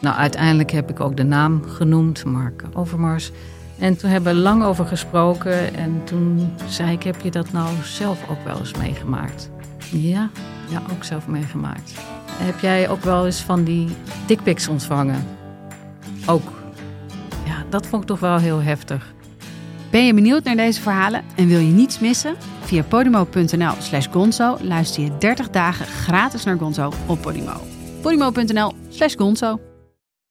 Nou, uiteindelijk heb ik ook de naam genoemd, Mark Overmars. En toen hebben we lang over gesproken. En toen zei ik, heb je dat nou zelf ook wel eens meegemaakt? Ja, ja, ook zelf meegemaakt. Heb jij ook wel eens van die dickpics ontvangen? Ook. Ja, dat vond ik toch wel heel heftig. Ben je benieuwd naar deze verhalen en wil je niets missen? Via podimo.nl slash gonzo luister je 30 dagen gratis naar Gonzo op Podimo. podimo.nl slash gonzo.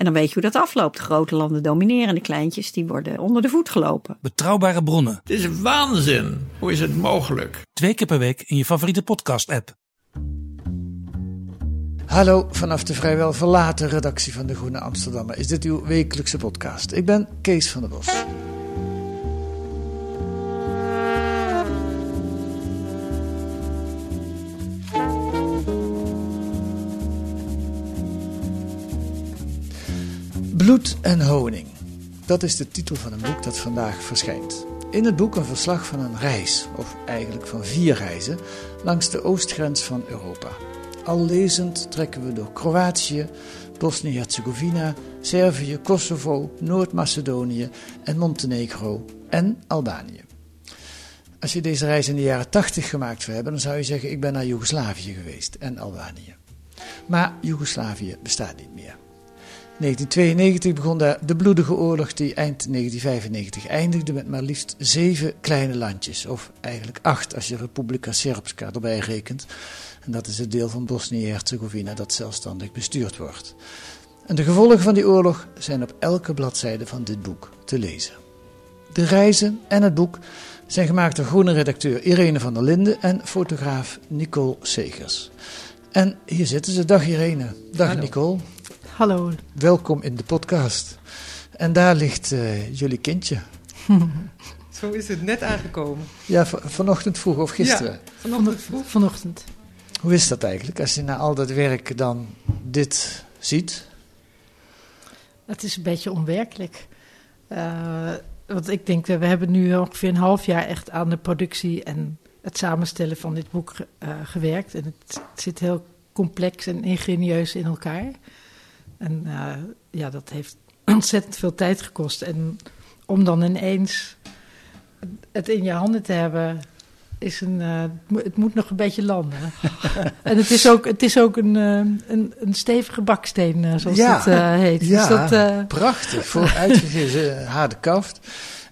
En dan weet je hoe dat afloopt. De grote landen domineren, de kleintjes die worden onder de voet gelopen. Betrouwbare bronnen. Het is waanzin. Hoe is het mogelijk? Twee keer per week in je favoriete podcast-app. Hallo, vanaf de vrijwel verlaten redactie van De Groene Amsterdammer is dit uw wekelijkse podcast. Ik ben Kees van der Bos. Bloed en honing. Dat is de titel van een boek dat vandaag verschijnt. In het boek een verslag van een reis, of eigenlijk van vier reizen, langs de oostgrens van Europa. Al lezend trekken we door Kroatië, Bosnië-Herzegovina, Servië, Kosovo, Noord-Macedonië en Montenegro en Albanië. Als je deze reis in de jaren 80 gemaakt zou hebben, dan zou je zeggen: Ik ben naar Joegoslavië geweest en Albanië. Maar Joegoslavië bestaat niet meer. 1992 begon daar de bloedige oorlog die eind 1995 eindigde met maar liefst zeven kleine landjes. Of eigenlijk acht als je Republika Srpska erbij rekent. En dat is het deel van Bosnië-Herzegovina dat zelfstandig bestuurd wordt. En de gevolgen van die oorlog zijn op elke bladzijde van dit boek te lezen. De reizen en het boek zijn gemaakt door groene redacteur Irene van der Linden en fotograaf Nicole Segers. En hier zitten ze. Dag Irene. Dag Nicole. Hallo. Welkom in de podcast. En daar ligt eh, jullie kindje. Zo is het net aangekomen. Ja, vanochtend vroeg of gisteren. Ja, vanochtend vroeg. Vanochtend. Hoe is dat eigenlijk als je na al dat werk dan dit ziet? Het is een beetje onwerkelijk. Eh, want ik denk, we hebben nu ongeveer een half jaar echt aan de productie en het samenstellen van dit boek eh, gewerkt. En het, het zit heel complex en ingenieus in elkaar. En eh, ja, dat heeft ontzettend veel tijd gekost. En om dan ineens het in je handen te hebben, is een, eh, het mo- het moet nog een beetje landen. en het is ook, het is ook een, eh, een, een stevige baksteen, zoals Ja. het eh, heet. Ja, Dus dat, eh, prachtig. Voor uitgegeven harde kaft.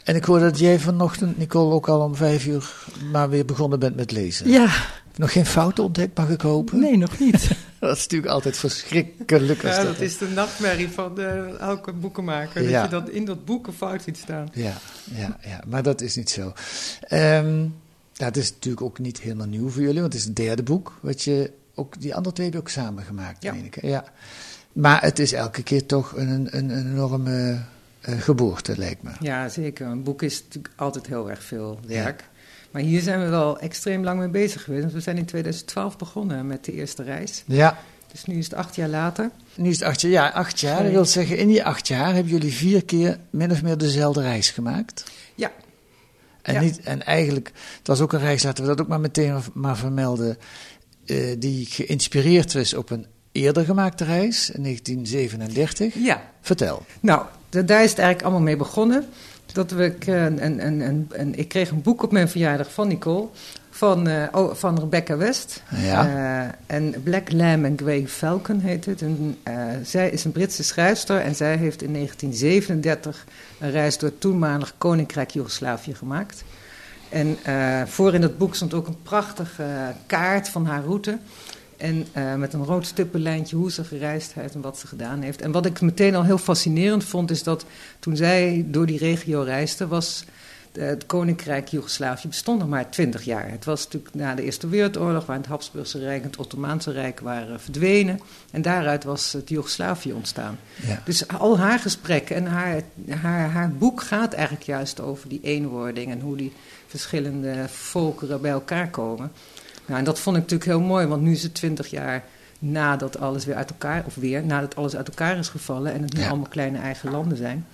En ik hoor dat jij vanochtend, Nicole, ook al om vijf uur maar weer begonnen bent met lezen. ja, Nog geen fouten ontdekt, mag ik hopen? nee, nog niet. Dat is natuurlijk altijd verschrikkelijk. Ja, dat dat is de nachtmerrie van eh, elke boekenmaker. Ja. Dat je dat in dat boek een fout ziet staan. Ja, ja, ja, maar dat is niet zo. Ehm dat is natuurlijk ook niet helemaal nieuw voor jullie, want het is het derde boek. Wat je ook, die andere twee heb je ook samen gemaakt, Ja. meen ik. Ja. Maar het is elke keer toch een, een, een enorme eh, geboorte, lijkt me. Ja, zeker. Een boek is natuurlijk altijd heel erg veel werk. Maar hier zijn we wel extreem lang mee bezig geweest. Want we zijn in 2012 begonnen met de eerste reis. Ja, Dus nu is het acht jaar later. nu is het acht jaar. Ja, acht jaar. Dat wil zeggen, in die acht jaar hebben jullie vier keer min of meer dezelfde reis gemaakt. Ja. En, Ja. niet, en eigenlijk, het was ook een reis, laten we dat ook maar meteen maar vermelden, eh, die geïnspireerd was op een eerder gemaakte reis in 1937. Ja. Vertel. Nou, da- daar is het eigenlijk allemaal mee begonnen. Dat we, ik, eh, een- ik kreeg een boek op mijn verjaardag van Nicole. Van, eh, oh, van Rebecca West. Ja. Eh, en Black Lamb and Grey Falcon heet het. En, zij is een Britse schrijfster en zij heeft in 1937 een reis door het toenmalig Koninkrijk Joegoslavië gemaakt. En voor in dat boek stond ook een prachtige kaart van haar route. En eh, met een rood stippenlijntje hoe ze gereisd heeft en wat ze gedaan heeft. En wat ik meteen al heel fascinerend vond, is dat toen zij door die regio reisde, was de- het Koninkrijk Joegoslavië bestond nog maar twintig jaar. Het was natuurlijk na de Eerste Wereldoorlog, waar het Habsburgse Rijk en het Ottomaanse Rijk waren verdwenen. En daaruit was het Joegoslavië ontstaan. Ja. Dus al haar gesprekken en haar, haar, haar boek gaat eigenlijk juist over die eenwording en hoe die verschillende volkeren bij elkaar komen. Nou, en dat vond ik natuurlijk heel mooi, want nu is het twintig jaar nadat alles weer uit elkaar, of weer, nadat alles uit elkaar is gevallen en het nu allemaal kleine eigen landen zijn.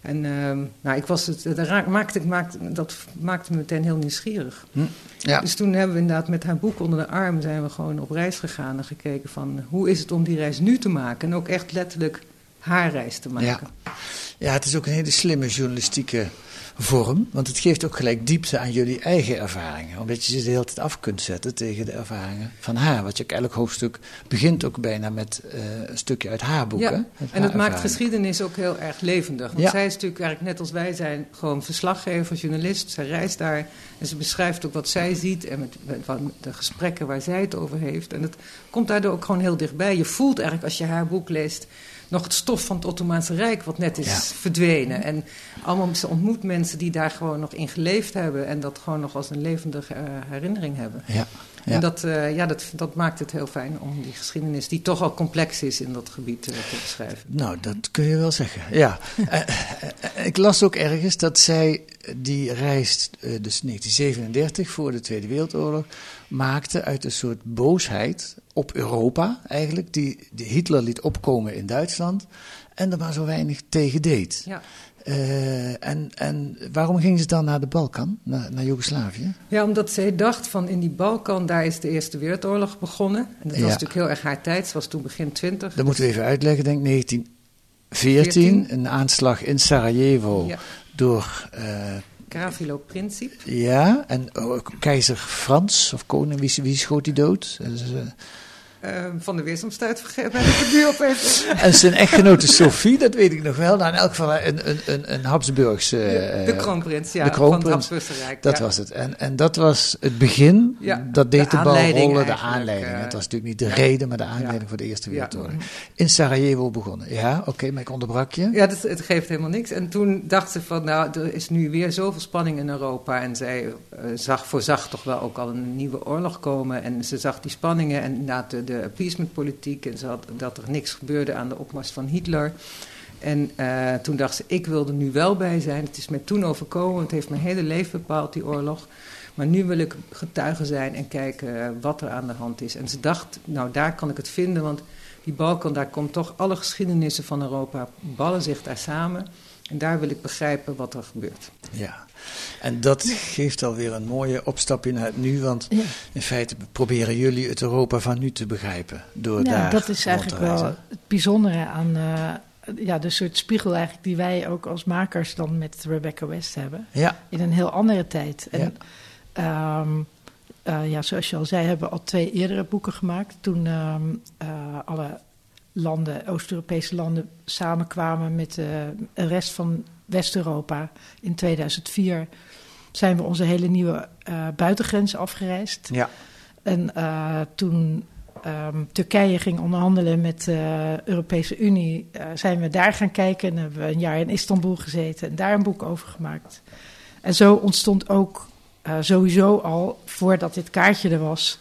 En uh, nou, ik was het, dat maakte, maakte, dat maakte me meteen heel nieuwsgierig. Hm. Ja. Dus toen hebben we inderdaad met haar boek onder de arm zijn we gewoon op reis gegaan en gekeken van hoe is het om die reis nu te maken. En ook echt letterlijk haar reis te maken. Ja, ja het is ook een hele slimme journalistieke vorm. Want het geeft ook gelijk diepte aan jullie eigen ervaringen. Omdat je ze de hele tijd af kunt zetten tegen de ervaringen van haar. Wat je eigenlijk hoofdstuk begint ook bijna met uh, een stukje uit haar boek. Ja, en dat maakt geschiedenis ook heel erg levendig. Want ja. zij is natuurlijk eigenlijk net als wij zijn gewoon verslaggever, journalist. Zij reist daar en ze beschrijft ook wat zij ziet en met, met de gesprekken waar zij het over heeft. En het komt daardoor ook gewoon heel dichtbij. Je voelt eigenlijk als je haar boek leest nog het stof van het Ottomaanse Rijk wat net is verdwenen. En allemaal ze ontmoet mensen die daar gewoon nog in geleefd hebben en dat gewoon nog als een levendige uh, herinnering hebben. Ja. Ja. En dat, uh, ja, dat, dat maakt het heel fijn om die geschiedenis, die toch al complex is in dat gebied, uh, te beschrijven. Nou, dat kun je wel zeggen, ja. ik las ook ergens dat zij die reis, dus 1937 voor de Tweede Wereldoorlog, maakte uit een soort boosheid op Europa eigenlijk, die, die Hitler liet opkomen in Duitsland en er maar zo weinig tegen deed. Ja. Uh, en, en waarom gingen ze dan naar de Balkan, naar, naar Joegoslavië? Ja, omdat zij dacht van in die Balkan, daar is de Eerste Wereldoorlog begonnen. En dat was natuurlijk heel erg haar tijd, ze was toen begin twintig. Dat moeten we even uitleggen, denk ik, 1914, een aanslag in Sarajevo ja. door... Uh, Gravilo Princip. Ja, en oh, keizer Frans, of koning, wie, wie schoot die dood? Uh, van de weersomstuit ben ik het nu opeens. en zijn echtgenote Sophie, dat weet ik nog wel. Nou, in elk geval een, een, een, een Habsburgse... Uh, de kroonprins, ja, de kroonprins, van het Rijk. Dat was het. En, en dat was het begin, ja, dat deed de, de bal rollen, de aanleiding. Uh, het was natuurlijk niet de reden, maar de aanleiding voor de Eerste Wereldoorlog. In Sarajevo begonnen. Ja, oké, okay, maar ik onderbrak je. Ja, dat, het geeft helemaal niks. En toen dacht ze van, nou, er is nu weer zoveel spanning in Europa. En zij zag, voorzag toch wel ook al een nieuwe oorlog komen. En ze zag die spanningen en inderdaad de de appeasementpolitiek en had, dat er niks gebeurde aan de opmars van Hitler. En uh, toen dacht ze, ik wil er nu wel bij zijn. Het is mij toen overkomen, het heeft mijn hele leven bepaald, die oorlog. Maar nu wil ik getuige zijn en kijken wat er aan de hand is. En ze dacht, nou daar kan ik het vinden, want die Balkan, daar komt toch alle geschiedenissen van Europa, ballen zich daar samen. En daar wil ik begrijpen wat er gebeurt. Ja, en dat geeft alweer een mooie opstapje naar het nu. Want in feite proberen jullie het Europa van nu te begrijpen. Door ja, daar dat is eigenlijk wel het bijzondere aan uh, ja, de soort spiegel eigenlijk die wij ook als makers dan met Rebecca West hebben. Ja. In een heel andere tijd. En ja. Um, uh, ja, zoals je al zei, hebben we al twee eerdere boeken gemaakt. Toen um, uh, alle landen, Oost-Europese landen, samenkwamen met de rest van West-Europa in 2004 zijn we onze hele nieuwe uh, buitengrens afgereisd. Ja. En uh, toen um, Turkije ging onderhandelen met de uh, Europese Unie, zijn we daar gaan kijken en hebben we een jaar in Istanbul gezeten en daar een boek over gemaakt. En zo ontstond ook sowieso al, voordat dit kaartje er was,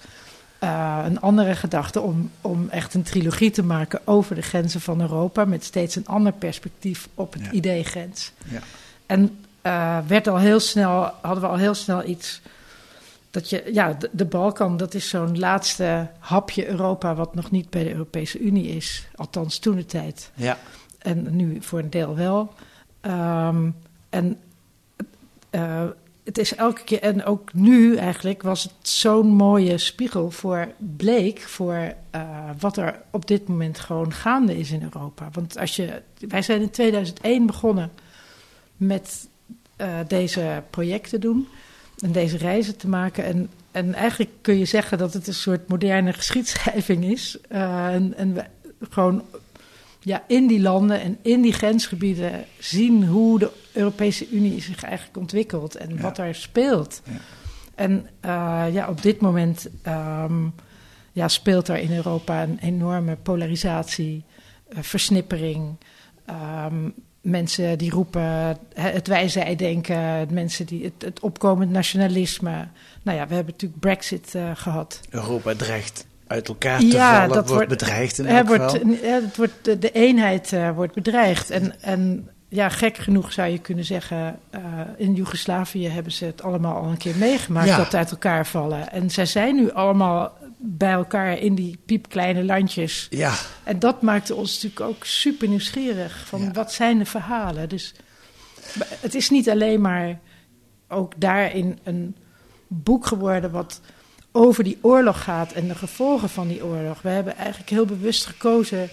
uh, een andere gedachte om, om echt een trilogie te maken over de grenzen van Europa. Met steeds een ander perspectief op het idee grens. Ja. En uh, werd al heel snel, hadden we al heel snel iets. Dat je, ja, de, de Balkan, dat is zo'n laatste hapje Europa. wat nog niet bij de Europese Unie is. Althans, toen de tijd. Ja. En nu voor een deel wel. Um, en uh, het is elke keer, en ook nu eigenlijk, was het zo'n mooie spiegel voor bleek voor uh, wat er op dit moment gewoon gaande is in Europa. Want als je, wij zijn in 2001 begonnen met uh, deze projecten doen en deze reizen te maken. En, en eigenlijk kun je zeggen dat het een soort moderne geschiedschrijving is. Uh, en, en gewoon ja, in die landen en in die grensgebieden zien hoe de Europese Unie zich eigenlijk ontwikkelt en wat er speelt. Ja. En uh, ja, op dit moment um, ja, speelt er in Europa een enorme polarisatie, uh, versnippering. Um, mensen die roepen het wij-zij-denken, mensen die het, het opkomend nationalisme. Nou ja, we hebben natuurlijk Brexit uh, gehad. Europa dreigt uit elkaar te ja, vallen, dat wordt bedreigd in elk wordt, Het wordt, de, de eenheid uh, wordt bedreigd. En, en ja, gek genoeg zou je kunnen zeggen, uh, in Joegoslavië hebben ze het allemaal al een keer meegemaakt Ja. dat uit elkaar vallen. En zij zijn nu allemaal bij elkaar in die piepkleine landjes. Ja, En dat maakte ons natuurlijk ook super nieuwsgierig. Van Ja. wat zijn de verhalen? Dus het is niet alleen maar ook daarin een boek geworden wat over die oorlog gaat en de gevolgen van die oorlog. We hebben eigenlijk heel bewust gekozen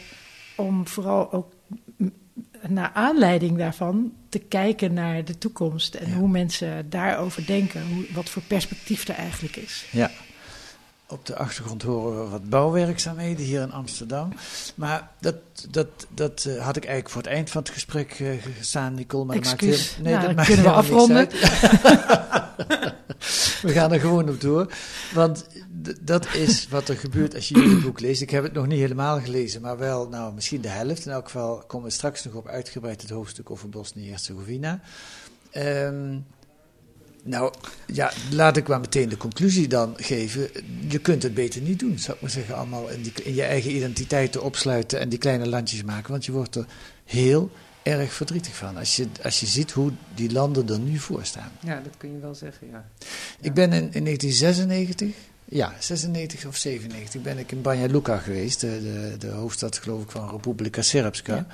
om vooral ook naar aanleiding daarvan te kijken naar de toekomst en Ja. hoe mensen daarover denken, hoe, wat voor perspectief er eigenlijk is. ja. Op de achtergrond horen we wat bouwwerkzaamheden hier in Amsterdam. Maar dat, dat, dat eh, had ik eigenlijk voor het eind van het gesprek eh, gestaan, Nicole. Maar dat maakt Excuus. heel- nee, Nou, dat maakt kunnen we afronden. we gaan er gewoon op door. Want dat is wat er gebeurt als je jullie boek leest. Ik heb het nog niet helemaal gelezen, maar wel nou, misschien de helft. In elk geval komen we straks nog op uitgebreid het hoofdstuk over Bosnië-Herzegovina. Ehm, nou, ja, laat ik maar meteen de conclusie dan geven. Je kunt het beter niet doen, zou ik maar zeggen. Allemaal in, in je eigen identiteiten opsluiten en die kleine landjes maken. Want je wordt er heel erg verdrietig van. Als je, als je ziet hoe die landen er nu voor staan. Ja, dat kun je wel zeggen, ja. Ik ben in, in 1996, ja, 96 of 97, ben ik in Banja Luka geweest. De, de, de hoofdstad, geloof ik, van Republika Srpska. Ja.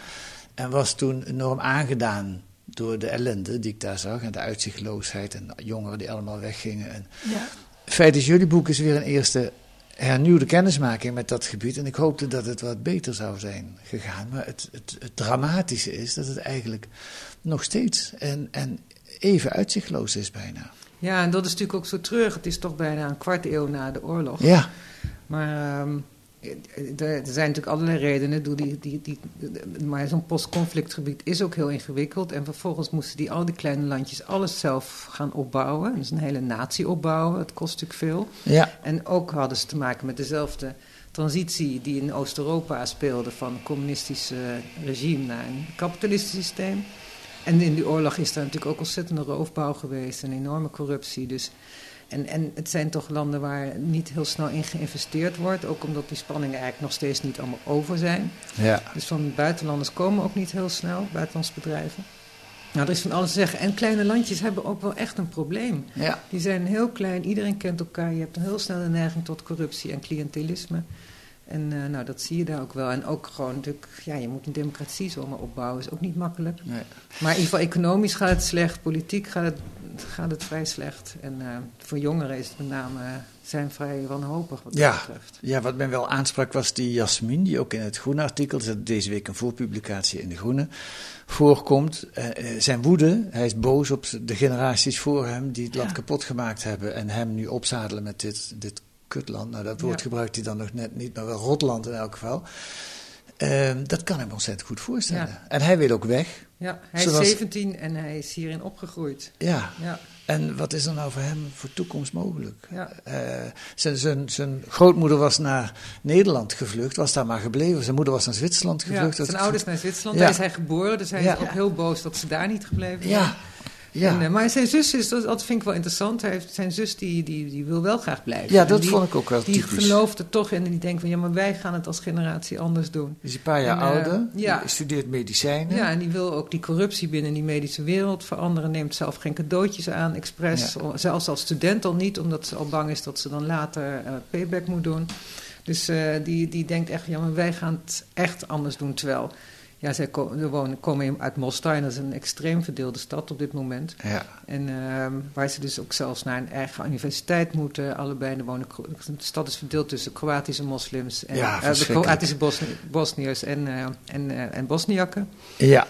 En was toen enorm aangedaan door de ellende die ik daar zag. En de uitzichtloosheid en jongeren die allemaal weggingen. En Ja. het feit is, jullie boek is weer een eerste hernieuwde kennismaking met dat gebied. En ik hoopte dat het wat beter zou zijn gegaan. Maar het, het, het dramatische is dat het eigenlijk nog steeds en, en even uitzichtloos is bijna. Ja, en dat is natuurlijk ook zo treurig. Het is toch bijna een kwart eeuw na de oorlog. Ja, Maar ehm, er er zijn natuurlijk allerlei redenen. Die, die, die, maar zo'n postconflictgebied is ook heel ingewikkeld. En vervolgens moesten die, al die kleine landjes alles zelf gaan opbouwen. Dus een hele natie opbouwen. Het kost natuurlijk veel. ja, En ook hadden ze te maken met dezelfde transitie die in Oost-Europa speelde van een communistisch eh, regime naar een kapitalistisch systeem. En in die oorlog is daar natuurlijk ook ontzettende roofbouw geweest en enorme corruptie. Dus, en, en het zijn toch landen waar niet heel snel in geïnvesteerd wordt, ook omdat die spanningen eigenlijk nog steeds niet allemaal over zijn. ja. Dus van buitenlanders komen ook niet heel snel, buitenlandse bedrijven. Nou, er is van alles te zeggen. En kleine landjes hebben ook wel echt een probleem. ja. Die zijn heel klein, iedereen kent elkaar. Je hebt een heel snelle neiging tot corruptie en cliëntelisme. En eh, nou, dat zie je daar ook wel. En ook gewoon natuurlijk, ja, je moet een democratie zomaar opbouwen. is ook niet makkelijk. Nee. Maar in ieder geval economisch gaat het slecht, politiek gaat het, gaat het vrij slecht. En eh, voor jongeren is het met name, eh, zijn vrij wanhopig wat dat Ja. betreft. Ja, wat mij wel aansprak was die Jasmin, die ook in het Groene artikel, dus deze week een voorpublicatie in de Groene, voorkomt. Eh, zijn woede, hij is boos op de generaties voor hem die het land Ja. kapot gemaakt hebben en hem nu opzadelen met dit, dit kutland. Nou, dat woord Ja. gebruikt hij dan nog net niet, maar wel rotland in elk geval. Ehm, dat kan ik me ontzettend goed voorstellen. Ja. En hij wil ook weg. Ja, hij Zoals- is 17 en hij is hierin opgegroeid. Ja, Ja, en wat is er nou voor hem voor toekomst mogelijk? ja. Eh, zijn, zijn, zijn grootmoeder was naar Nederland gevlucht, was daar maar gebleven. Zijn moeder was naar Zwitserland ja gevlucht. zijn Dat- ouders naar Zwitserland, Ja. daar is hij geboren. Dus hij Ja. is ook heel boos dat ze daar niet gebleven zijn. Ja, ja. En, eh, maar zijn zus is, dat, dat vind ik wel interessant. Hij heeft, zijn zus die, die, die wil wel graag blijven. ja, dat die, vond ik ook wel Die typisch. gelooft er toch in en die denkt van ja, maar wij gaan het als generatie anders doen. Is een paar jaar En, eh, ouder, ja. die studeert medicijnen. Ja, en die wil ook die corruptie binnen die medische wereld veranderen. Neemt zelf geen cadeautjes aan, expres. Ja. Zelfs als student al niet, omdat ze al bang is dat ze dan later eh, payback moet doen. Dus die, die denkt echt, ja, maar wij gaan het echt anders doen. Terwijl, ja, zij ko- ze wonen, komen uit Mostar en dat is een extreem verdeelde stad op dit moment. Ja, En ehm, waar ze dus ook zelfs naar een eigen universiteit moeten. Allebei de, wonen, de stad is verdeeld tussen Kroatische moslims en Ja, eh, de. Kroatische Bosni- Bosniërs en, eh, en, eh, en Bosniakken. ja,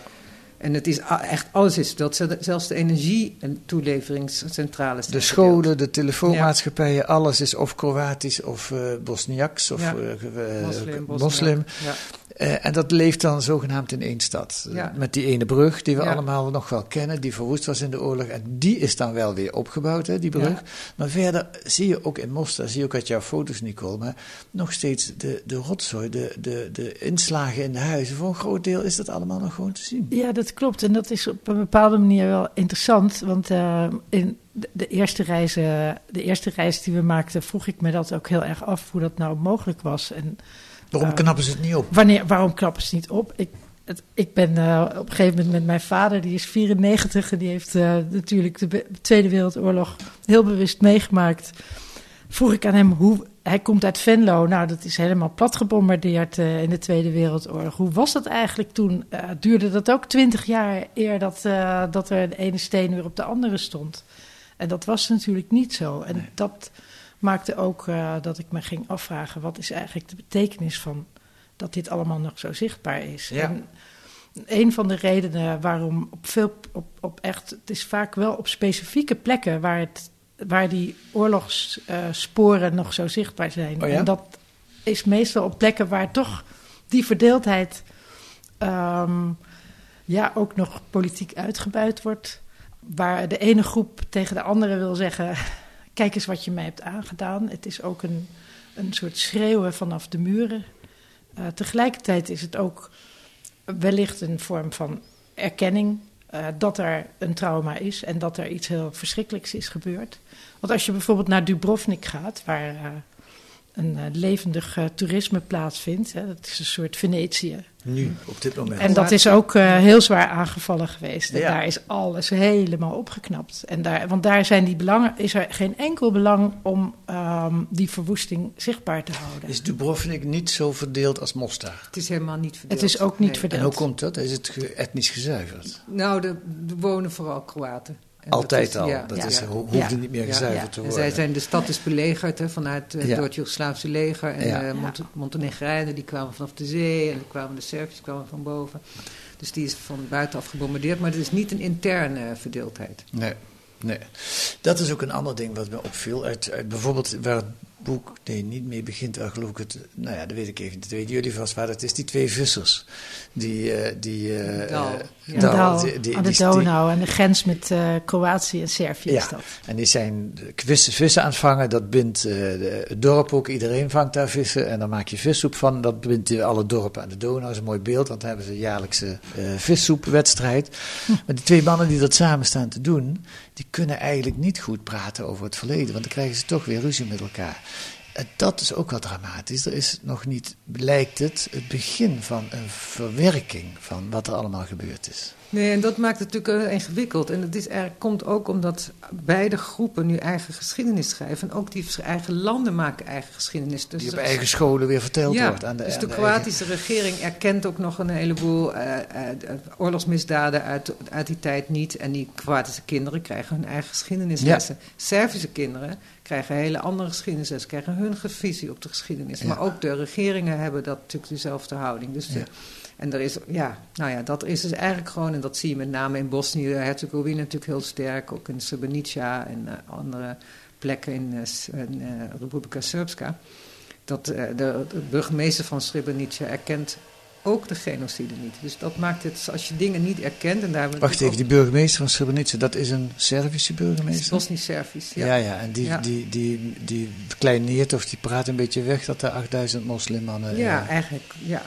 En het is echt alles is dat zelfs de energie- en toeleveringscentrales. de scholen, de telefoonmaatschappijen, alles is of Kroatisch of eh Bosniaks of Ja. eh, eh. Moslim, moslim. Ja. Eh, en dat leeft dan zogenaamd in één stad. Ja. Met die ene brug die we Ja. allemaal nog wel kennen, die verwoest was in de oorlog. En die is dan wel weer opgebouwd, hè, die brug. Ja. Maar verder zie je ook in Mostar, zie je ook uit jouw foto's, Nicole, maar nog steeds de, de rotzooi, de, de, de inslagen in de huizen. Voor een groot deel is dat allemaal nog gewoon te zien. Ja, dat klopt. En dat is op een bepaalde manier wel interessant. Want eh, in de, eerste reizen, de eerste reis die we maakten, vroeg ik me dat ook heel erg af hoe dat nou mogelijk was. En Waarom Eh, knappen ze het niet op? wanneer, waarom klappen ze niet op? Ik, het, ik ben uh, op een gegeven moment met mijn vader, die is 94 en die heeft uh, natuurlijk de Tweede Wereldoorlog heel bewust meegemaakt. Vroeg ik aan hem hoe. Hij komt uit Venlo, nou dat is helemaal plat gebombardeerd uh, in de Tweede Wereldoorlog. Hoe was dat eigenlijk toen? duurde dat ook twintig jaar eer dat, dat er de ene steen weer op de andere stond? En dat was natuurlijk niet zo. En nee. dat maakte ook dat ik me ging afvragen: wat is eigenlijk de betekenis van dat dit allemaal nog zo zichtbaar is. Ja. En een van de redenen waarom op veel, op, op echt, het is vaak wel op specifieke plekken waar, het, waar die oorlogssporen nog zo zichtbaar zijn. Oh ja? En dat is meestal op plekken waar toch die verdeeldheid um, ja, ook nog politiek uitgebuit wordt. Waar de ene groep tegen de andere wil zeggen: Kijk eens wat je mij hebt aangedaan. Het is ook een, een soort schreeuwen vanaf de muren. Uh, tegelijkertijd is het ook wellicht een vorm van erkenning uh, dat er een trauma is en dat er iets heel verschrikkelijks is gebeurd. Want als je bijvoorbeeld naar Dubrovnik gaat, waar uh, een levendig toerisme plaatsvindt, hè, dat is een soort Venetië. Nu, op dit moment. En dat is ook heel zwaar aangevallen geweest. En ja. daar is alles helemaal opgeknapt. En daar, want daar zijn die belangen, is er geen enkel belang om um, die verwoesting zichtbaar te houden. Is Dubrovnik niet zo verdeeld als Mostar? Het is helemaal niet verdeeld. Het is ook niet nee. verdeeld. En hoe komt dat? Is het etnisch gezuiverd? Nou, er wonen vooral Kroaten. En Altijd dat al. Ja, dat ja, is, ja. hoefde ja. niet meer gezuiverd te En worden. zij zijn, de stad is belegerd hè, vanuit, uh, Ja. door het Joegoslavische leger. En Ja. uh, Mont Montenegrijnen die kwamen vanaf de zee en dan kwamen de Serviërs kwamen van boven. Dus die is van buitenaf gebombardeerd. Maar het is niet een interne uh, verdeeldheid. Nee, nee. Dat is ook een ander ding wat me opviel. Uit, uit bijvoorbeeld waar het boek nee, niet mee begint, waar geloof ik het, nou ja, dat weet ik even, dat weten jullie vast waar dat is, die twee vissers. Die, uh, die, uh, Dal. Ja. Dal, die, die, aan de Donau en de grens met uh, Kroatië en Servië ja, is dat. en die zijn vissen, vissen aan het vangen, dat bindt uh, het dorp ook, iedereen vangt daar vissen en dan maak je vissoep van, dat bindt alle dorpen aan de Donau, dat is een mooi beeld, want dan hebben ze een jaarlijkse uh, vissoepwedstrijd. Hm. Maar die twee mannen die dat samen staan te doen, die kunnen eigenlijk niet goed praten over het verleden, want dan krijgen ze toch weer ruzie met elkaar. En dat is ook wel dramatisch. Er is nog niet, lijkt het, het begin van een verwerking van wat er allemaal gebeurd is. Nee, en dat maakt het natuurlijk ingewikkeld. En het is eigenlijk, komt ook omdat beide groepen nu eigen geschiedenis schrijven. En ook die eigen landen maken eigen geschiedenis. Dus die op eigen scholen weer verteld ja, wordt. Aan de, dus aan de, de Kroatische eigen... regering erkent ook nog een heleboel uh, uh, oorlogsmisdaden uit, uit die tijd niet. En die Kroatische kinderen krijgen hun eigen geschiedenislessen. Ja. Servische kinderen krijgen hele andere geschiedenislessen, krijgen hun visie op de geschiedenis. Ja. Maar ook de regeringen hebben dat natuurlijk dezelfde houding. Dus de, en er is, ja, nou ja, dat is dus eigenlijk gewoon, en dat zie je met name in Bosnië-Herzegovina natuurlijk heel sterk, ook in Srebrenica en uh, andere plekken in, uh, in uh, Republika Srpska. Dat de, de burgemeester van Srebrenica erkent ook de genocide niet. Dus dat maakt het, als je dingen niet erkent... En daar Wacht even, die burgemeester van Srebrenica, dat is een Servische burgemeester? Bosnisch-Servisch, ja. Ja, ja, en die, ja. die, die, die kleineert of die praat een beetje weg dat er 8000 moslimmannen... Ja, eigenlijk, ja.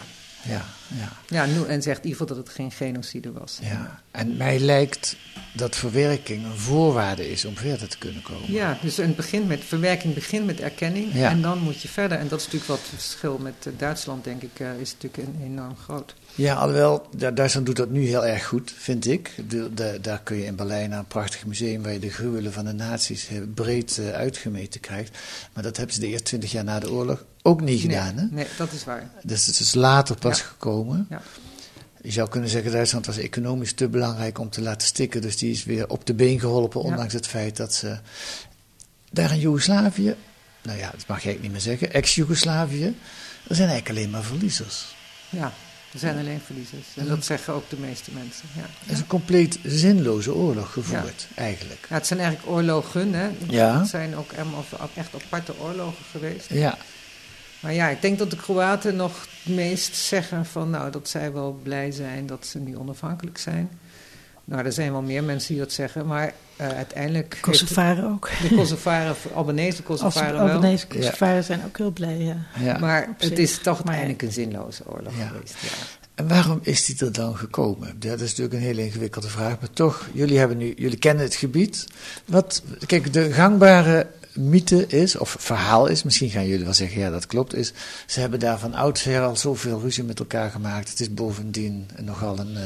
Ja, ja. ja nu, en zegt geval dat het geen genocide was. Ja, en mij lijkt dat verwerking een voorwaarde is om verder te kunnen komen. Ja, dus het begint met, verwerking begint met erkenning ja. en dan moet je verder. En dat is natuurlijk wat het verschil met uh, Duitsland, denk ik, uh, is natuurlijk enorm groot. Ja, alhoewel, Duitsland doet dat nu heel erg goed, vind ik. De, de, daar kun je in Berlijn een prachtig museum waar je de gruwelen van de nazi's breed uh, uitgemeten krijgt. Maar dat hebben ze de eerste twintig jaar na de oorlog ook niet gedaan. Nee, hè? nee dat is waar. Dus het is later pas ja. gekomen. Ja. Je zou kunnen zeggen, Duitsland was economisch te belangrijk om te laten stikken. Dus die is weer op de been geholpen, ondanks ja. het feit dat ze daar in Joegoslavië, nou ja, dat mag je eigenlijk niet meer zeggen, ex-Joegoslavië, er zijn eigenlijk alleen maar verliezers. Ja, er zijn alleen verliezers. En dat zeggen ook de meeste mensen. Ja. Het is een compleet zinloze oorlog gevoerd, ja. eigenlijk. Ja, het zijn eigenlijk oorlogen, hè? Ja. Het zijn ook echt aparte oorlogen geweest. Ja. Maar ja, ik denk dat de Kroaten nog het meest zeggen van, nou, dat zij wel blij zijn dat ze nu onafhankelijk zijn. Nou, er zijn wel meer mensen die dat zeggen, maar uh, uiteindelijk... Kosovaren ook. De Kosovaren, Albanese Kosovaren wel. Albanese Kosovaren ja. zijn ook heel blij, ja. ja. Maar het is toch uiteindelijk een zinloze oorlog ja. geweest, ja. En waarom is die er dan gekomen? Dat is natuurlijk een hele ingewikkelde vraag. Maar toch, jullie, hebben nu, jullie kennen het gebied. Wat, kijk, de gangbare mythe is, of verhaal is, misschien gaan jullie wel zeggen, ja dat klopt, is ze hebben daar van oudsher al zoveel ruzie met elkaar gemaakt. Het is bovendien nogal een, uh,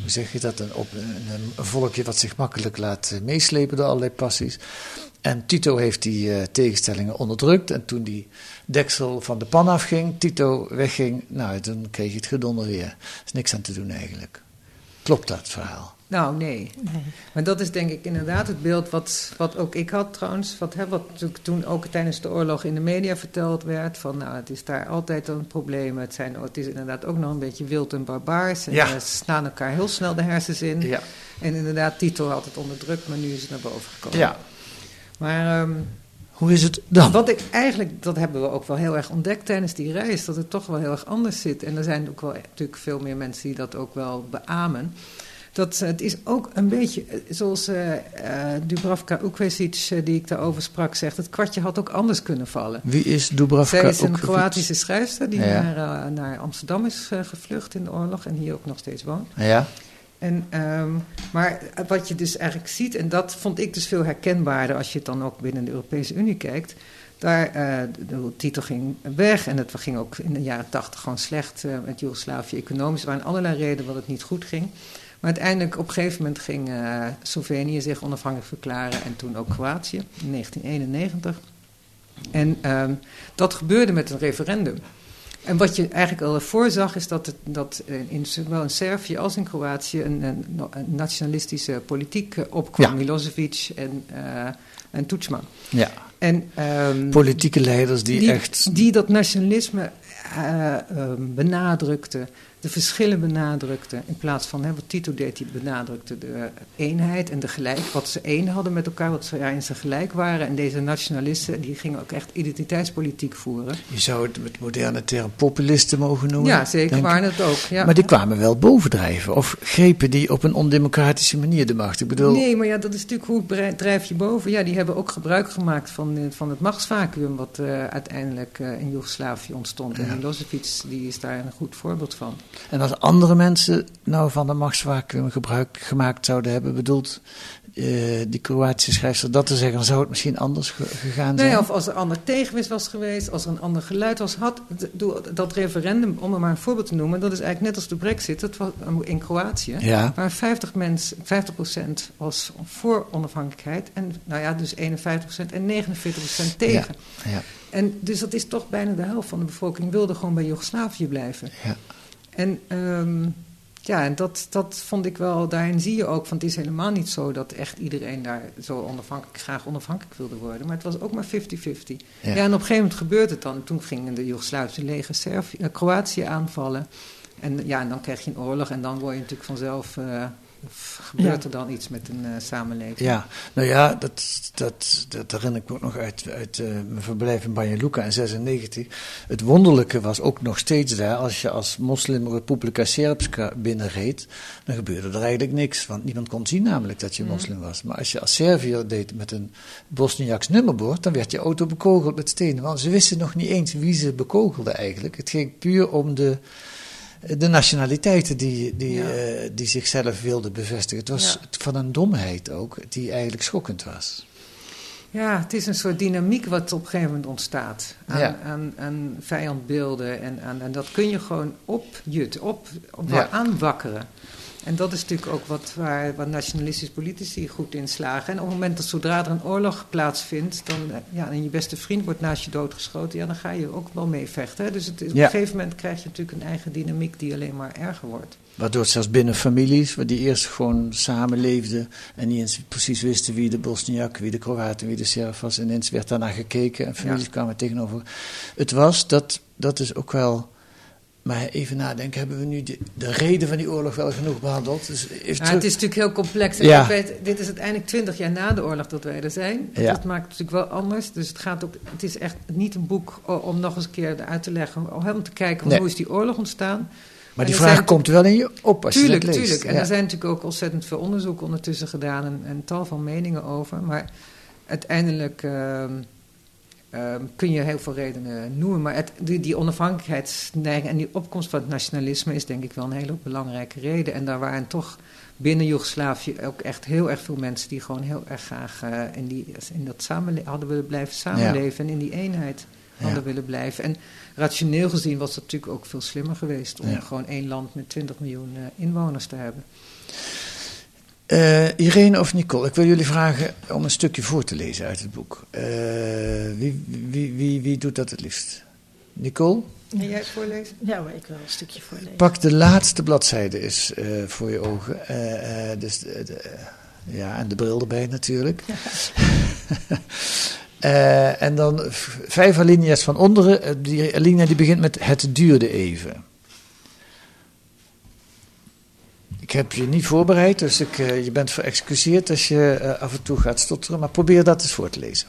hoe zeg je dat, een, op, een, volkje wat zich makkelijk laat uh, meeslepen door allerlei passies. En Tito heeft die uh, tegenstellingen onderdrukt en toen die deksel van de pan afging, Tito wegging, nou dan kreeg je het gedonder weer. Er is niks aan te doen eigenlijk. Klopt dat verhaal? Nou, nee. nee. Maar dat is denk ik inderdaad het beeld wat, wat ook ik had trouwens. Wat, hè, wat toen ook tijdens de oorlog in de media verteld werd. Van nou, het is daar altijd een probleem. Het, zijn, het is inderdaad ook nog een beetje wild en barbaars. En ja. ze slaan elkaar heel snel de hersens in. Ja. En inderdaad, Tito had het onderdrukt, maar nu is het naar boven gekomen. Ja. Maar... Um, hoe is het dan? Wat ik eigenlijk, dat hebben we ook wel heel erg ontdekt tijdens die reis, dat het toch wel heel erg anders zit. En er zijn ook wel natuurlijk veel meer mensen die dat ook wel beamen. Dat, het is ook een beetje zoals uh, uh, Dubravka Ukwesic, uh, die ik daarover sprak, zegt. Het kwartje had ook anders kunnen vallen. Wie is Dubravka Zij is een Kroatische schrijfster die ja. naar, naar, Amsterdam is gevlucht in de oorlog en hier ook nog steeds woont. Ja. En, um, maar wat je dus eigenlijk ziet, en dat vond ik dus veel herkenbaarder als je het dan ook binnen de Europese Unie kijkt. Daar, de titel ging weg en het ging ook in de jaren tachtig gewoon slecht met Joegoslavië economisch. Er waren allerlei redenen wat het niet goed ging. Maar uiteindelijk op een gegeven moment ging uh, Slovenië zich onafhankelijk verklaren en toen ook Kroatië in 1991. En um, dat gebeurde met een referendum. En wat je eigenlijk al voorzag is dat, het, dat in, zowel in Servië als in Kroatië een, een, een nationalistische politiek opkwam. Ja. Milosevic en, uh, en. Ja. En, um, Politieke leiders die, die, echt... Die dat nationalisme uh, benadrukten de verschillen benadrukte. In plaats van hè, wat Tito deed, hij benadrukte de eenheid en de gelijk. Wat ze één hadden met elkaar, wat ze in ze gelijk waren. En deze nationalisten die gingen ook echt identiteitspolitiek voeren. Je zou het met moderne term populisten mogen noemen. Ja, zeker waren het ook. Ja. Maar die kwamen wel bovendrijven. Of grepen die op een ondemocratische manier de macht? Ik bedoel... Nee, maar ja, dat is natuurlijk hoe drijf je boven. Ja, die hebben ook gebruik gemaakt van, van het machtsvacuum wat uh, uiteindelijk uh, in Joegoslavië ontstond. Ja. En Milosevic die is daar een goed voorbeeld van. En als andere mensen nou van de machtsvacuum gebruik gemaakt zouden hebben, bedoelt uh, die Kroatische schrijfster dat te zeggen, dan zou het misschien anders gegaan zijn? Nee, of als er ander tegenwicht was geweest, als er een ander geluid was. Had, dat referendum, om er maar een voorbeeld te noemen, dat is eigenlijk net als de brexit, dat was in Kroatië. Ja. Waar 50, mens, 50% was voor onafhankelijkheid, en nou ja, dus 51% en 49% tegen. Ja. Ja. En dus dat is toch bijna de helft van de bevolking wilde gewoon bij Joegoslavië blijven. Ja. En um, ja, en dat, dat vond ik wel, daarin zie je ook, want het is helemaal niet zo dat echt iedereen daar zo onafhankelijk, graag onafhankelijk wilde worden. Maar het was ook maar 50-50. Ja. ja. en op een gegeven moment gebeurt het dan. Toen gingen de Joegoslavische leger Servië, uh, Kroatië aanvallen. En ja, en dan krijg je een oorlog en dan word je natuurlijk vanzelf... Uh, gebeurt er dan iets met een uh, samenleving? Ja, nou ja, dat, dat, dat herinner ik me ook nog uit, uit uh, mijn verblijf in Banja Luka in 96. Het wonderlijke was ook nog steeds daar, als je als moslim Republika Srpska binnenreed, dan gebeurde er eigenlijk niks. Want niemand kon zien namelijk dat je Mm. moslim was. Maar als je als Serviër deed met een Bosniaks nummerbord, dan werd je auto bekogeld met stenen. Want ze wisten nog niet eens wie ze bekogelden eigenlijk. Het ging puur om de de nationaliteiten die, die, Ja. uh, die zichzelf wilden bevestigen. Het was Ja. van een domheid ook, die eigenlijk schokkend was. Ja, het is een soort dynamiek wat op een gegeven moment ontstaat. Aan, Ja. aan, aan vijandbeelden. En, aan, en dat kun je gewoon opjutten, op, op aanwakkeren. En dat is natuurlijk ook wat, waar, waar nationalistische politici goed in slagen. En op het moment dat zodra er een oorlog plaatsvindt... Dan, ja, en je beste vriend wordt naast je doodgeschoten... Ja, dan ga je ook wel mee vechten. Hè? Dus het, is- op een gegeven moment krijg je natuurlijk een eigen dynamiek... die alleen maar erger wordt. Waardoor het zelfs binnen families, waar die eerst gewoon samenleefden en niet eens precies wisten wie de Bosniak, wie de Kroaat en wie de Serf was, ineens werd daarnaar gekeken en families Ja. kwamen tegenover. Het was, dat, dat is ook wel, maar even nadenken, hebben we nu de, de reden van die oorlog wel genoeg behandeld? Dus Ja, terug- het is natuurlijk heel complex. En Ja. ik weet, dit is uiteindelijk twintig jaar na de oorlog dat wij er zijn. Ja. Dat maakt het natuurlijk wel anders. Dus het, gaat ook, het is echt niet een boek om nog eens een keer uit te leggen. Om helemaal te kijken van Nee. hoe is die oorlog ontstaan. maar en die vraag komt wel in je op als tuurlijk, je dat leest. tuurlijk. En er zijn natuurlijk ook ontzettend veel onderzoek ondertussen gedaan. En, en tal van meningen over. Maar uiteindelijk... ehm, ehm, kun je heel veel redenen noemen. Maar het, die, die onafhankelijkheidsneiging en die opkomst van het nationalisme is denk ik wel een hele belangrijke reden. En daar waren toch binnen Joegoslavië ook echt heel erg veel mensen die gewoon heel erg graag uh, in, die, in dat samenle hadden willen blijven samenleven en in die eenheid hadden willen blijven. En rationeel gezien was dat natuurlijk ook veel slimmer geweest om gewoon één land met 20 miljoen uh, inwoners te hebben. Uh, Irene of Nicole, ik wil jullie vragen om een stukje voor te lezen uit het boek. Uh, wie, wie, wie, wie doet dat het liefst? Nicole? Wil jij het voorlezen? Ja, maar ik wil een stukje voorlezen. Pak de laatste bladzijde eens uh, voor je ogen. dus, de, ja, en de bril erbij natuurlijk. Ja. en dan vijf alinea's van onderen. Die alinea die begint met het duurde even. Ik heb je niet voorbereid, dus ik, uh, je bent verexcuseerd als je uh, af en toe gaat stotteren. Maar probeer dat eens voor te lezen.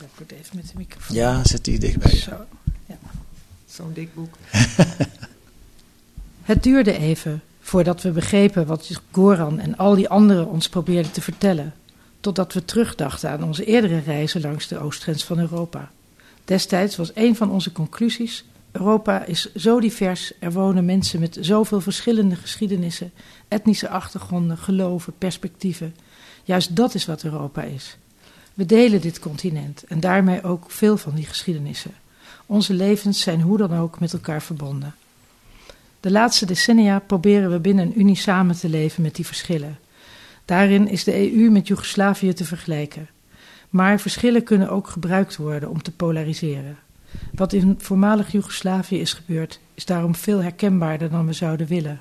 Ik moet even met de microfoon. Ja, zet die dichtbij. Zo, ja. Zo'n dik boek. Het duurde even voordat we begrepen wat Goran en al die anderen ons probeerden te vertellen. Totdat we terugdachten aan onze eerdere reizen langs de oostgrens van Europa. Destijds was een van onze conclusies Europa is zo divers, er wonen mensen met zoveel verschillende geschiedenissen, etnische achtergronden, geloven, perspectieven. Juist dat is wat Europa is. We delen dit continent en daarmee ook veel van die geschiedenissen. Onze levens zijn hoe dan ook met elkaar verbonden. De laatste decennia proberen we binnen een Unie samen te leven met die verschillen. Daarin is de EU met Joegoslavië te vergelijken. Maar verschillen kunnen ook gebruikt worden om te polariseren. Wat in voormalig Joegoslavië is gebeurd, is daarom veel herkenbaarder dan we zouden willen.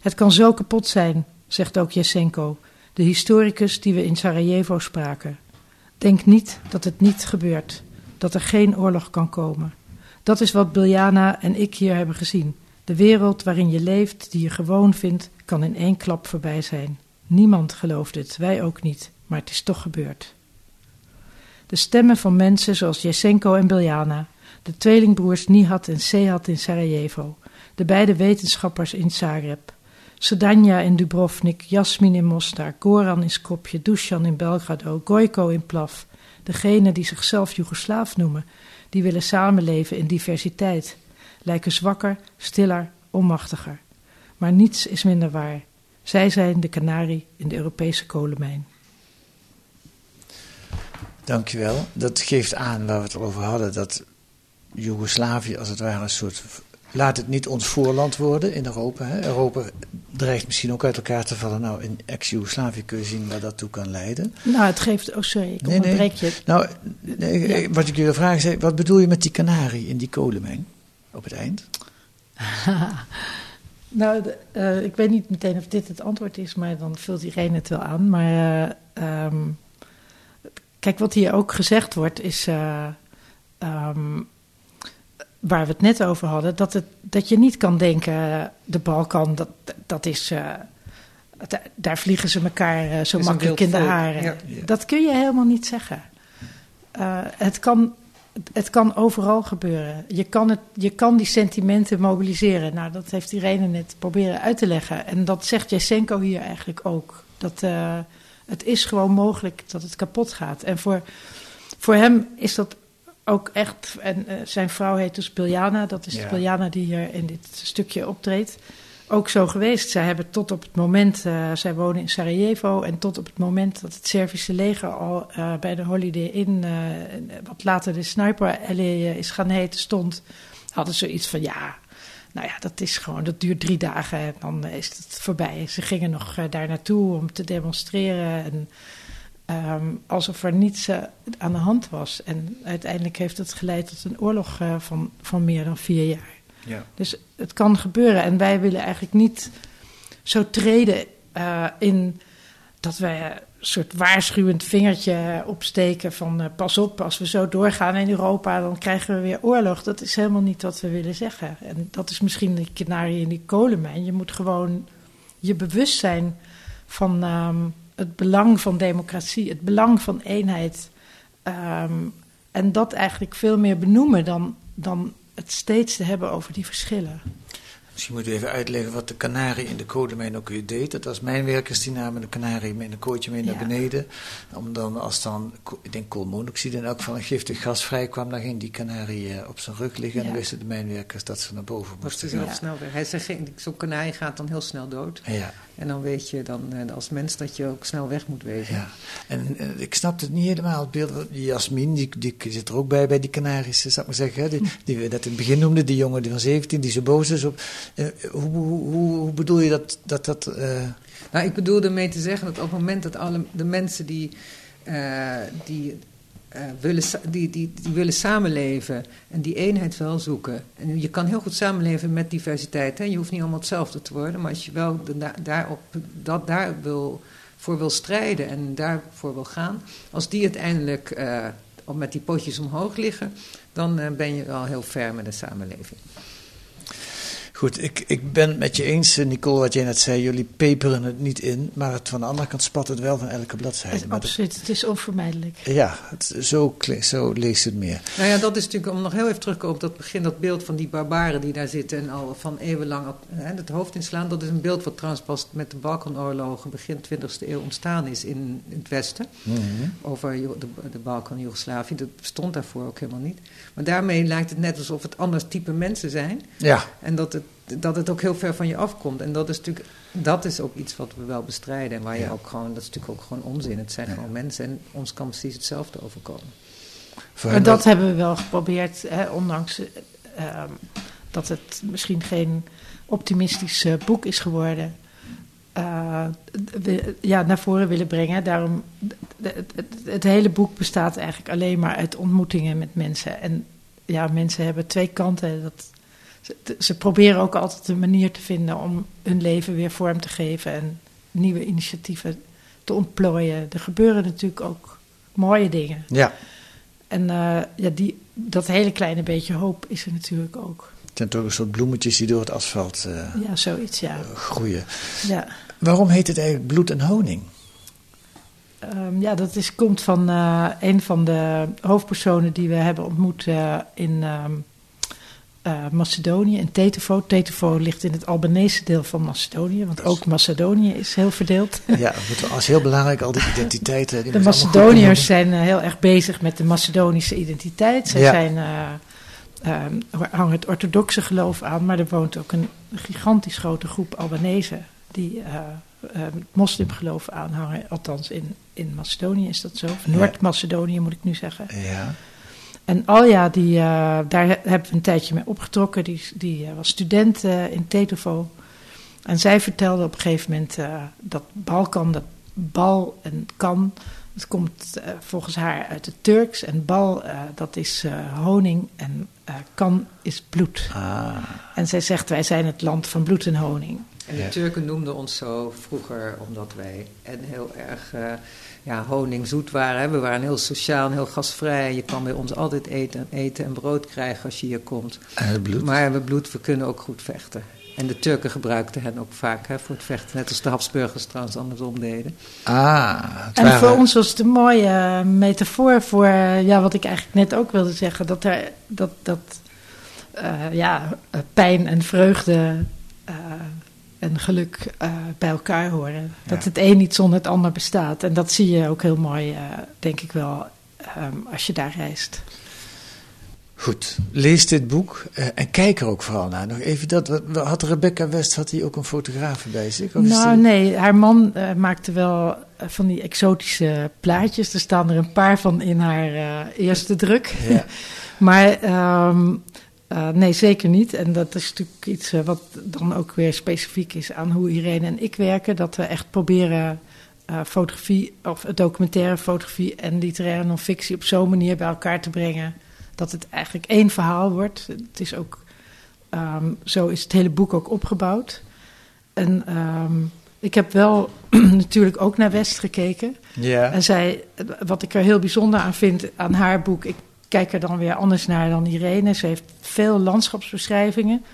Het kan zo kapot zijn, zegt ook Jesenko, de historicus die we in Sarajevo spraken. Denk niet dat het niet gebeurt, dat er geen oorlog kan komen. Dat is wat Biljana en ik hier hebben gezien. De wereld waarin je leeft, die je gewoon vindt, kan in één klap voorbij zijn. Niemand gelooft het, wij ook niet, maar het is toch gebeurd. De stemmen van mensen zoals Jesenko en Biljana, de tweelingbroers Nihat en Sehat in Sarajevo, de beide wetenschappers in Zagreb, Sedanja in Dubrovnik, Jasmin in Mostar, Goran in Skopje, Dusan in Belgrado, Gojko in Plav, degenen die zichzelf Joegoslaaf noemen, die willen samenleven in diversiteit, lijken zwakker, stiller, onmachtiger. Maar niets is minder waar. Zij zijn de kanarie in de Europese kolenmijn. Dankjewel. Dat geeft aan waar we het over hadden, dat Joegoslavië als het ware een soort. Laat het niet ons voorland worden in Europa. Hè. Europa dreigt misschien ook uit elkaar te vallen. Nou, in ex-Joegoslavië kun je zien waar dat toe kan leiden. Nou, het geeft. Oh, sorry, ik nee, nee. je. Nou, nee, ja. wat ik wil vragen is: wat bedoel je met die kanarie in die kolenmijn op het eind? nou, de, uh, ik weet niet meteen of dit het antwoord is, maar dan vult iedereen het wel aan. Maar. Uh, um, Kijk, wat hier ook gezegd wordt, is. Uh, um, waar we het net over hadden, dat, het, dat je niet kan denken: de Balkan, dat, dat is. Uh, daar vliegen ze elkaar uh, zo makkelijk in de haren. Ja. Dat kun je helemaal niet zeggen. het, kan, het kan overal gebeuren. Je kan, het, je kan die sentimenten mobiliseren. Nou, dat heeft Irene net proberen uit te leggen. En dat zegt Jesenko hier eigenlijk ook. Dat het is gewoon mogelijk dat het kapot gaat. En voor, voor hem is dat ook echt. En uh, zijn vrouw heet dus Biljana. Dat is ja. de Biljana die hier in dit stukje optreedt. Ook zo geweest. Zij hebben tot op het moment. Uh, zij wonen in Sarajevo. En tot op het moment dat het Servische leger al uh, bij de Holiday Inn. wat later de Sniper Alley is gaan heten, stond. hadden ze iets van ja nou ja, dat is gewoon, dat duurt drie dagen en dan is het voorbij. Ze gingen nog uh, daar naartoe om te demonstreren en um, alsof er niets uh, aan de hand was. En uiteindelijk heeft het geleid tot een oorlog uh, van, van meer dan vier jaar. Ja. Dus het kan gebeuren en wij willen eigenlijk niet zo treden in dat wij soort waarschuwend vingertje opsteken van uh, pas op, als we zo doorgaan in Europa, dan krijgen we weer oorlog. Dat is helemaal niet wat we willen zeggen. En dat is misschien de kanarie in die kolenmijn. Je moet gewoon je bewust zijn van um, het belang van democratie, het belang van eenheid. Um, en dat eigenlijk veel meer benoemen dan, dan het steeds te hebben over die verschillen. Misschien moet u even uitleggen wat de kanarie in de kolenmijn ook weer deed. Dat was mijnwerkers die namen de kanarie in een kootje mee naar Ja. beneden. Om dan, als dan, ik denk koolmonoxide in elk geval een giftig gas vrijkwam, dan ging die kanarie eh, op zijn rug liggen. En dan wisten de mijnwerkers dat ze naar boven moesten gaan. snel weg. Hij geen- zo'n kanarie gaat dan heel snel dood. Ja, En dan weet je dan eh, als mens dat je ook snel weg moet wezen. ja. En eh, ik snapte het niet helemaal. Het beeld, die Jasmin, die, die zit er ook bij, bij die kanaries, zou ik maar zeggen. Die, die we net in het begin noemden, die jongen die van 17, die zo boos is op. Eh, hoe, hoe, hoe, hoe bedoel je dat dat... dat Nou, ik bedoel ermee te zeggen dat op het moment dat alle de mensen die, die, eh, willen, die, die, die willen samenleven en die eenheid wel zoeken. En je kan heel goed samenleven met diversiteit. Hè? Je hoeft niet allemaal hetzelfde te worden, maar als je wel daarop, dat daar wil, voor wil strijden en daarvoor wil gaan, als die uiteindelijk op met die potjes omhoog liggen, dan eh, ben je wel heel ver met de samenleving. Goed, ik, ik ben het met je eens, eh, Nicole, wat jij net zei. Jullie peperen het niet in, maar het, van de andere kant spat het wel van elke bladzijde. Het, absoluut, het is onvermijdelijk. ja, het, zo, leest het meer. Nou ja, dat is natuurlijk, om nog heel even terug te komen op dat begin, dat beeld van die barbaren die daar zitten en al van eeuwenlang hè, het hoofd inslaan. Dat is een beeld wat trouwens pas met de Balkanoorlogen begin 20e eeuw ontstaan is in, in het Westen. Over Jo- de, de Balkan, Joegoslavië. Dat bestond daarvoor ook helemaal niet. Maar daarmee lijkt het net alsof het ander type mensen zijn. Ja, En dat het, dat het ook heel ver van je afkomt. En dat is natuurlijk, dat is ook iets wat we wel bestrijden. En waar je Ja. ook gewoon, dat is natuurlijk ook gewoon onzin. Het zijn Ja. gewoon mensen en ons kan precies hetzelfde overkomen. Maar dat hebben we wel geprobeerd, hè, ondanks eh, ehm, dat het misschien geen optimistisch eh, boek is geworden. eh, we- ja, naar voren willen brengen. Daarom, het, het, het hele boek bestaat eigenlijk alleen maar uit ontmoetingen met mensen. En ja, mensen hebben twee kanten. Dat, ze, ze proberen ook altijd een manier te vinden om hun leven weer vorm te geven en nieuwe initiatieven te ontplooien. Er gebeuren natuurlijk ook mooie dingen. Ja, En eh, ja, die, dat hele kleine beetje hoop is er natuurlijk ook. het zijn toch een soort bloemetjes die door het asfalt eh, Ja, zoiets, ja. groeien. Ja, Waarom heet het eigenlijk bloed en honing? Ehm, ja dat is, komt van eh, een van de hoofdpersonen die we hebben ontmoet eh, in ehm, eh, Macedonië, in Tetevo. Tetevo ligt in het Albanese deel van Macedonië, want ook Macedonië is heel verdeeld. Ja, dat als heel belangrijk, al die identiteiten. die De Macedoniërs zijn eh, heel erg bezig met de Macedonische identiteit. Ze Ja. zijn, eh, hangen het orthodoxe geloof aan, maar er woont ook een gigantisch grote groep Albanezen die het moslimgeloof aanhangen. Althans, in, in Macedonië is dat zo. Of Noord-Macedonië moet ik nu zeggen. Ja, En Alja, die, eh, daar he- hebben we een tijdje mee opgetrokken. Die, die eh, was student eh, in Tetovo. En zij vertelde op een gegeven moment dat Balkan, dat bal en kan, dat komt volgens haar uit het Turks. En bal, dat is honing en kan is bloed. ah, En zij zegt, wij zijn het land van bloed en honing. En de Ja. Turken noemden ons zo vroeger omdat wij en heel erg eh, ja, honingzoet waren. hè. We waren heel sociaal en heel gastvrij. Je kan bij ons altijd eten, eten en brood krijgen als je hier komt. en het bloed. Maar we hebben bloed, we kunnen ook goed vechten. En de Turken gebruikten hen ook vaak hè, voor het vechten. Net als de Habsburgers trouwens andersom deden. Ah, En waren- voor ons was het een mooie metafoor voor ja, wat ik eigenlijk net ook wilde zeggen. Dat, er, dat, dat eh, ja, pijn en vreugde en geluk eh, bij elkaar horen. Dat Ja. het een niet zonder het ander bestaat. En dat zie je ook heel mooi, eh, denk ik wel, ehm, als je daar reist. Goed, lees dit boek eh, en kijk er ook vooral naar. Nog even dat, wat- had Rebecca West had hij ook een fotograaf bij zich? Of Nou, die- nee, haar man maakte wel van die exotische plaatjes. Er staan er een paar van in haar eerste druk. Ja. maar ehm, eh, nee, zeker niet. En dat is natuurlijk iets eh, wat dan ook weer specifiek is aan hoe Irene en ik werken. Dat we echt proberen eh, fotografie, of documentaire fotografie en literaire non-fictie op zo'n manier bij elkaar te brengen. Dat het eigenlijk één verhaal wordt. Het is ook, ehm, zo is het hele boek ook opgebouwd. En ehm, ik heb wel natuurlijk ook naar West gekeken. ja. En zij, wat ik er heel bijzonder aan vind aan haar boek, ik kijk er dan weer anders naar dan Irene. Ze heeft veel landschapsbeschrijvingen.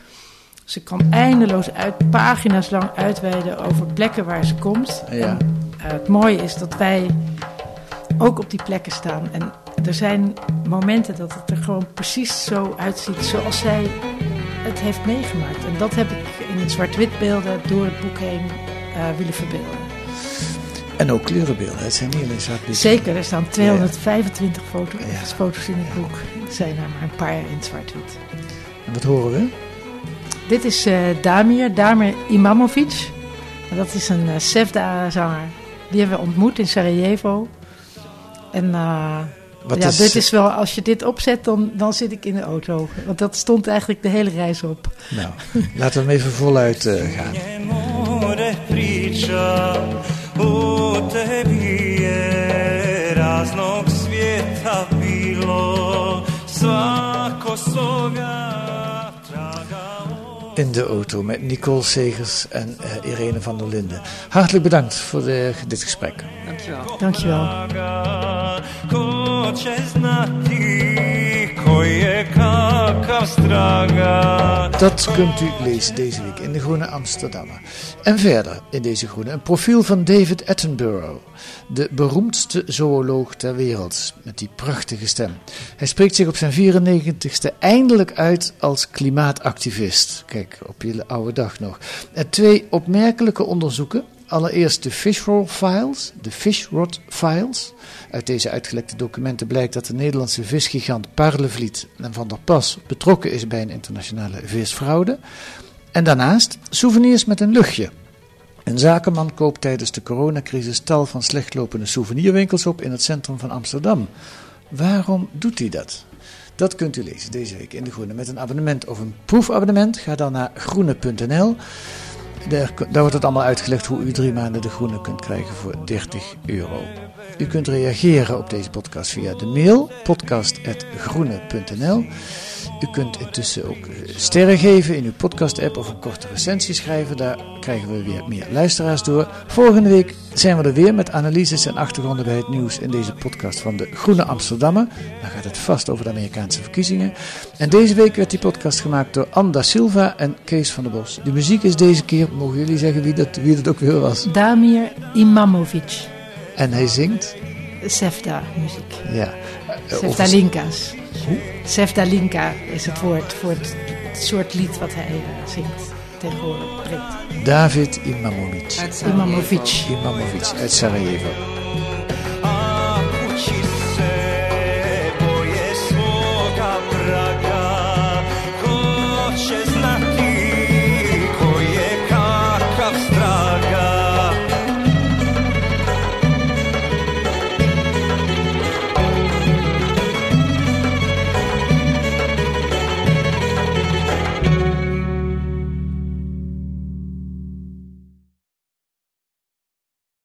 Ze kan eindeloos uit, pagina's lang uitweiden over plekken waar ze komt. Ja. En eh, het mooie is dat wij ook op die plekken staan. En er zijn momenten dat het er gewoon precies zo uitziet zoals zij het het heeft meegemaakt. En dat heb ik in zwart-wit beelden door het boek heen uh, willen verbeelden. En ook kleurenbeelden, het zijn niet alleen zwart-wit. Zeker, er staan 225 foto's, foto's in het boek. Er zijn er maar een paar in zwart-wit. En wat horen we? Dit is uh, Damir, Damir Imamovic. Dat is een uh, Sevda-zanger. Die hebben we ontmoet in Sarajevo. En uh, ja, is... dit is wel, als je dit opzet, dan, dan zit ik in de auto. Want dat stond eigenlijk de hele reis op. Nou, laten we hem even voluit gaan. in de auto met Nicole Segers en uh, Irene van der Linden. Hartelijk bedankt voor de, dit gesprek. Dankjewel. Dankjewel. Dat kunt u lezen deze week in de Groene Amsterdammer. En verder in deze Groene een profiel van David Attenborough, de beroemdste zooloog ter wereld, met die prachtige stem. Hij spreekt zich op zijn 94ste eindelijk uit als klimaatactivist. Kijk, op je oude dag nog. En twee opmerkelijke onderzoeken Allereerst de Fishroll Files, de Fishrot Files. Uit deze uitgelekte documenten blijkt dat de Nederlandse visgigant Parlevliet en Van der Pas betrokken is bij een internationale visfraude. En daarnaast souvenirs met een luchtje. Een zakenman koopt tijdens de coronacrisis tal van slechtlopende souvenirwinkels op in het centrum van Amsterdam. Waarom doet hij dat? Dat kunt u lezen deze week in De Groene met een abonnement of een proefabonnement. Ga dan naar groene.nl. Daar, daar, wordt het allemaal uitgelegd hoe u drie maanden de groene kunt krijgen voor 30 euro. U kunt reageren op deze podcast via de mail podcast.groene.nl. U kunt intussen ook eh, sterren geven in uw podcast-app of een korte recensie schrijven. Daar krijgen we weer meer luisteraars door. Volgende week zijn we er weer met analyses en achtergronden bij het nieuws in deze podcast van de Groene Amsterdammer. Dan gaat het vast over de Amerikaanse verkiezingen. En deze week werd die podcast gemaakt door Anda Silva en Kees van der Bos. De muziek is deze keer, mogen jullie zeggen wie dat, wie dat ook weer was? Damir Imamovic. En hij zingt? Sefta muziek. Ja. Sefta Linkas. Sefdalinka is het woord voor het soort lied wat hij zingt tegenwoordig. David Imamovic. Imamovic. Imamovic uit Sarajevo.